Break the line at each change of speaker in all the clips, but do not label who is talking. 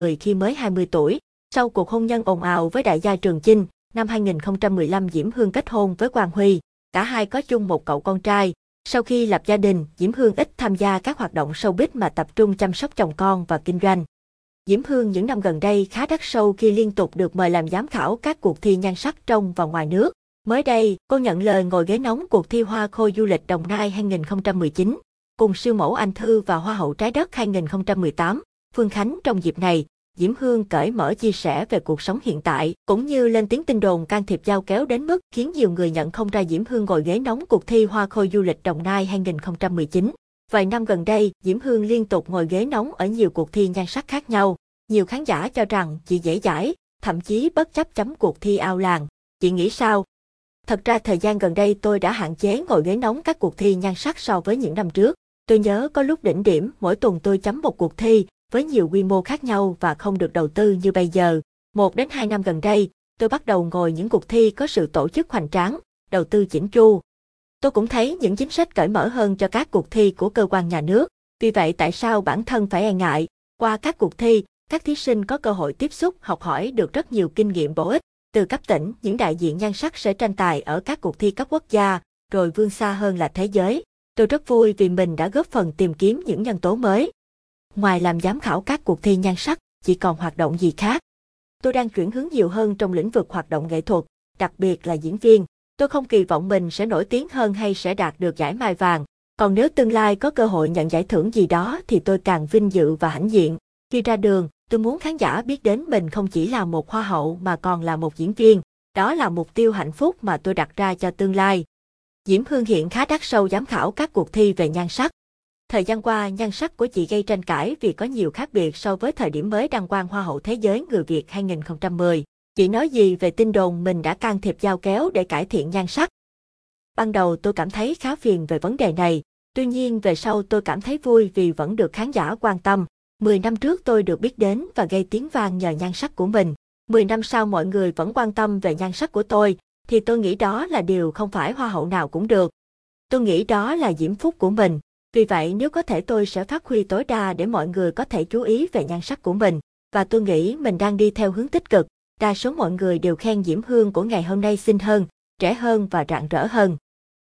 người khi mới 20 tuổi. Sau cuộc hôn nhân ồn ào với đại gia Trường Chinh, năm 2015 Diễm Hương kết hôn với Quang Huy. Cả hai có chung một cậu con trai. Sau khi lập gia đình, Diễm Hương ít tham gia các hoạt động showbiz mà tập trung chăm sóc chồng con và kinh doanh. Diễm Hương những năm gần đây khá đắt sâu khi liên tục được mời làm giám khảo các cuộc thi nhan sắc trong và ngoài nước. Mới đây, cô nhận lời ngồi ghế nóng cuộc thi Hoa Khôi Du lịch Đồng Nai 2019, cùng siêu mẫu Anh Thư và Hoa hậu Trái đất 2018, Phương Khánh trong dịp này. Diễm Hương cởi mở chia sẻ về cuộc sống hiện tại, cũng như lên tiếng tin đồn can thiệp giao kéo đến mức khiến nhiều người nhận không ra Diễm Hương ngồi ghế nóng cuộc thi Hoa Khôi Du lịch Đồng Nai 2019. Vài năm gần đây, Diễm Hương liên tục ngồi ghế nóng ở nhiều cuộc thi nhan sắc khác nhau. Nhiều khán giả cho rằng chị dễ dãi, thậm chí bất chấp chấm cuộc thi ao làng. Chị nghĩ sao? Thật ra thời gian gần đây tôi đã hạn chế ngồi ghế nóng các cuộc thi nhan sắc so với những năm trước. Tôi nhớ có lúc đỉnh điểm, mỗi tuần tôi chấm một cuộc thi, với nhiều quy mô khác nhau và không được đầu tư như bây giờ. Một đến hai năm gần đây, tôi bắt đầu ngồi những cuộc thi có sự tổ chức hoành tráng, đầu tư chỉnh chu. Tôi cũng thấy những chính sách cởi mở hơn cho các cuộc thi của cơ quan nhà nước. Vì vậy tại sao bản thân phải e ngại? Qua các cuộc thi, các thí sinh có cơ hội tiếp xúc, học hỏi được rất nhiều kinh nghiệm bổ ích. Từ cấp tỉnh, những đại diện nhan sắc sẽ tranh tài ở các cuộc thi cấp quốc gia, rồi vươn xa hơn là thế giới. Tôi rất vui vì mình đã góp phần tìm kiếm những nhân tố mới. Ngoài làm giám khảo các cuộc thi nhan sắc, chỉ còn hoạt động gì khác. Tôi đang chuyển hướng nhiều hơn trong lĩnh vực hoạt động nghệ thuật, đặc biệt là diễn viên. Tôi không kỳ vọng mình sẽ nổi tiếng hơn hay sẽ đạt được giải mai vàng. Còn nếu tương lai có cơ hội nhận giải thưởng gì đó thì tôi càng vinh dự và hãnh diện. Khi ra đường, tôi muốn khán giả biết đến mình không chỉ là một hoa hậu mà còn là một diễn viên. Đó là mục tiêu hạnh phúc mà tôi đặt ra cho tương lai. Diễm Hương hiện khá đắt sâu giám khảo các cuộc thi về nhan sắc. Thời gian qua, nhan sắc của chị gây tranh cãi vì có nhiều khác biệt so với thời điểm mới đăng quang Hoa hậu Thế giới người Việt 2010. Chị nói gì về tin đồn mình đã can thiệp dao kéo để cải thiện nhan sắc? Ban đầu tôi cảm thấy khá phiền về vấn đề này, tuy nhiên về sau tôi cảm thấy vui vì vẫn được khán giả quan tâm. 10 năm trước tôi được biết đến và gây tiếng vang nhờ nhan sắc của mình. 10 năm sau mọi người vẫn quan tâm về nhan sắc của tôi, thì tôi nghĩ đó là điều không phải hoa hậu nào cũng được. Tôi nghĩ đó là diễm phúc của mình. Vì vậy nếu có thể tôi sẽ phát huy tối đa để mọi người có thể chú ý về nhan sắc của mình. Và tôi nghĩ mình đang đi theo hướng tích cực. Đa số mọi người đều khen Diễm Hương của ngày hôm nay xinh hơn, trẻ hơn và rạng rỡ hơn.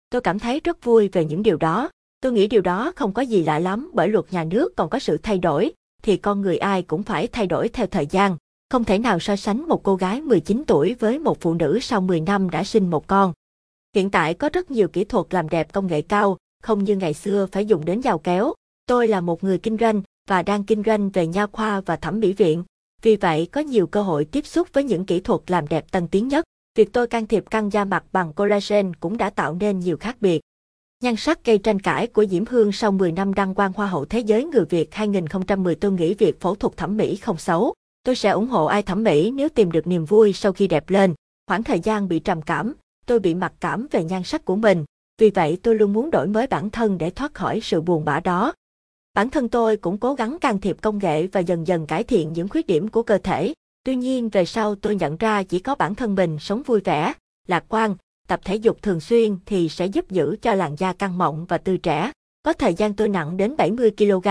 Tôi cảm thấy rất vui về những điều đó. Tôi nghĩ điều đó không có gì lạ lắm bởi luật nhà nước còn có sự thay đổi, thì con người ai cũng phải thay đổi theo thời gian. Không thể nào so sánh một cô gái 19 tuổi với một phụ nữ sau 10 năm đã sinh một con. Hiện tại có rất nhiều kỹ thuật làm đẹp công nghệ cao, không như ngày xưa phải dùng đến dao kéo. Tôi là một người kinh doanh và đang kinh doanh về nha khoa và thẩm mỹ viện. Vì vậy có nhiều cơ hội tiếp xúc với những kỹ thuật làm đẹp tân tiến nhất. Việc tôi can thiệp căng da mặt bằng collagen cũng đã tạo nên nhiều khác biệt. Nhan sắc gây tranh cãi của Diễm Hương sau 10 năm đăng quang Hoa hậu Thế giới người Việt 2010 tôi nghĩ việc phẫu thuật thẩm mỹ không xấu. Tôi sẽ ủng hộ ai thẩm mỹ nếu tìm được niềm vui sau khi đẹp lên. Khoảng thời gian bị trầm cảm, tôi bị mặc cảm về nhan sắc của mình. Vì vậy tôi luôn muốn đổi mới bản thân để thoát khỏi sự buồn bã đó. Bản thân tôi cũng cố gắng can thiệp công nghệ và dần dần cải thiện những khuyết điểm của cơ thể. Tuy nhiên về sau tôi nhận ra chỉ có bản thân mình sống vui vẻ, lạc quan, tập thể dục thường xuyên thì sẽ giúp giữ cho làn da căng mọng và tươi trẻ. Có thời gian tôi nặng đến 70 kg,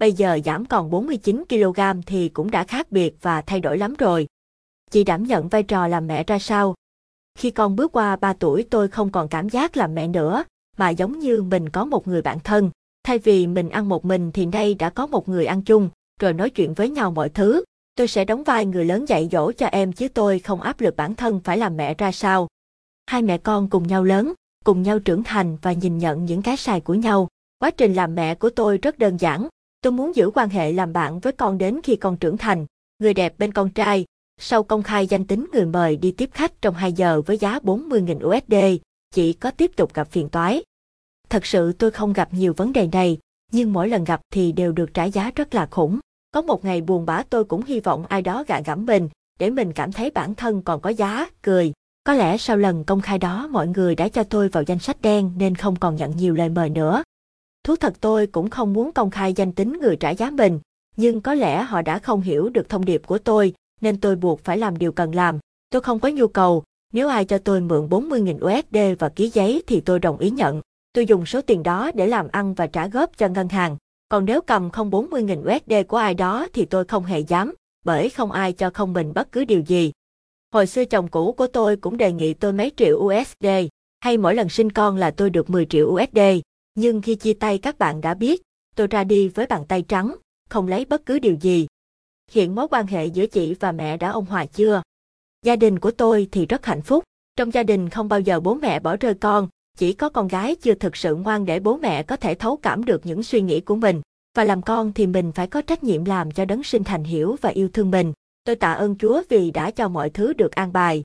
bây giờ giảm còn 49 kg thì cũng đã khác biệt và thay đổi lắm rồi. Chị đảm nhận vai trò làm mẹ ra sao? Khi con bước qua 3 tuổi tôi không còn cảm giác là mẹ nữa, mà giống như mình có một người bạn thân. Thay vì mình ăn một mình thì nay đã có một người ăn chung, rồi nói chuyện với nhau mọi thứ. Tôi sẽ đóng vai người lớn dạy dỗ cho em chứ tôi không áp lực bản thân phải làm mẹ ra sao. Hai mẹ con cùng nhau lớn, cùng nhau trưởng thành và nhìn nhận những cái sai của nhau. Quá trình làm mẹ của tôi rất đơn giản. Tôi muốn giữ quan hệ làm bạn với con đến khi con trưởng thành. Người đẹp bên con trai, sau công khai danh tính người mời đi tiếp khách trong 2 giờ với giá 40.000 USD, chỉ có tiếp tục gặp phiền toái. Thật sự tôi không gặp nhiều vấn đề này, nhưng mỗi lần gặp thì đều được trả giá rất là khủng. Có một ngày buồn bã tôi cũng hy vọng ai đó gạ gẫm mình, để mình cảm thấy bản thân còn có giá, cười. Có lẽ sau lần công khai đó mọi người đã cho tôi vào danh sách đen nên không còn nhận nhiều lời mời nữa. Thú thật tôi cũng không muốn công khai danh tính người trả giá mình, nhưng có lẽ họ đã không hiểu được thông điệp của tôi, nên tôi buộc phải làm điều cần làm. Tôi không có nhu cầu, nếu ai cho tôi mượn 40.000 USD và ký giấy thì tôi đồng ý nhận. Tôi dùng số tiền đó để làm ăn và trả góp cho ngân hàng. Còn nếu cầm không 40.000 USD của ai đó thì tôi không hề dám, bởi không ai cho không mình bất cứ điều gì. Hồi xưa chồng cũ của tôi cũng đề nghị tôi mấy triệu USD, hay mỗi lần sinh con là tôi được 10 triệu USD, nhưng khi chia tay các bạn đã biết, tôi ra đi với bàn tay trắng, không lấy bất cứ điều gì. Hiện mối quan hệ giữa chị và mẹ đã ông hòa chưa? Gia đình của tôi thì rất hạnh phúc. Trong gia đình không bao giờ bố mẹ bỏ rơi con, chỉ có con gái chưa thực sự ngoan để bố mẹ có thể thấu cảm được những suy nghĩ của mình. Và làm con thì mình phải có trách nhiệm làm cho đấng sinh thành hiểu và yêu thương mình. Tôi tạ ơn Chúa vì đã cho mọi thứ được an bài.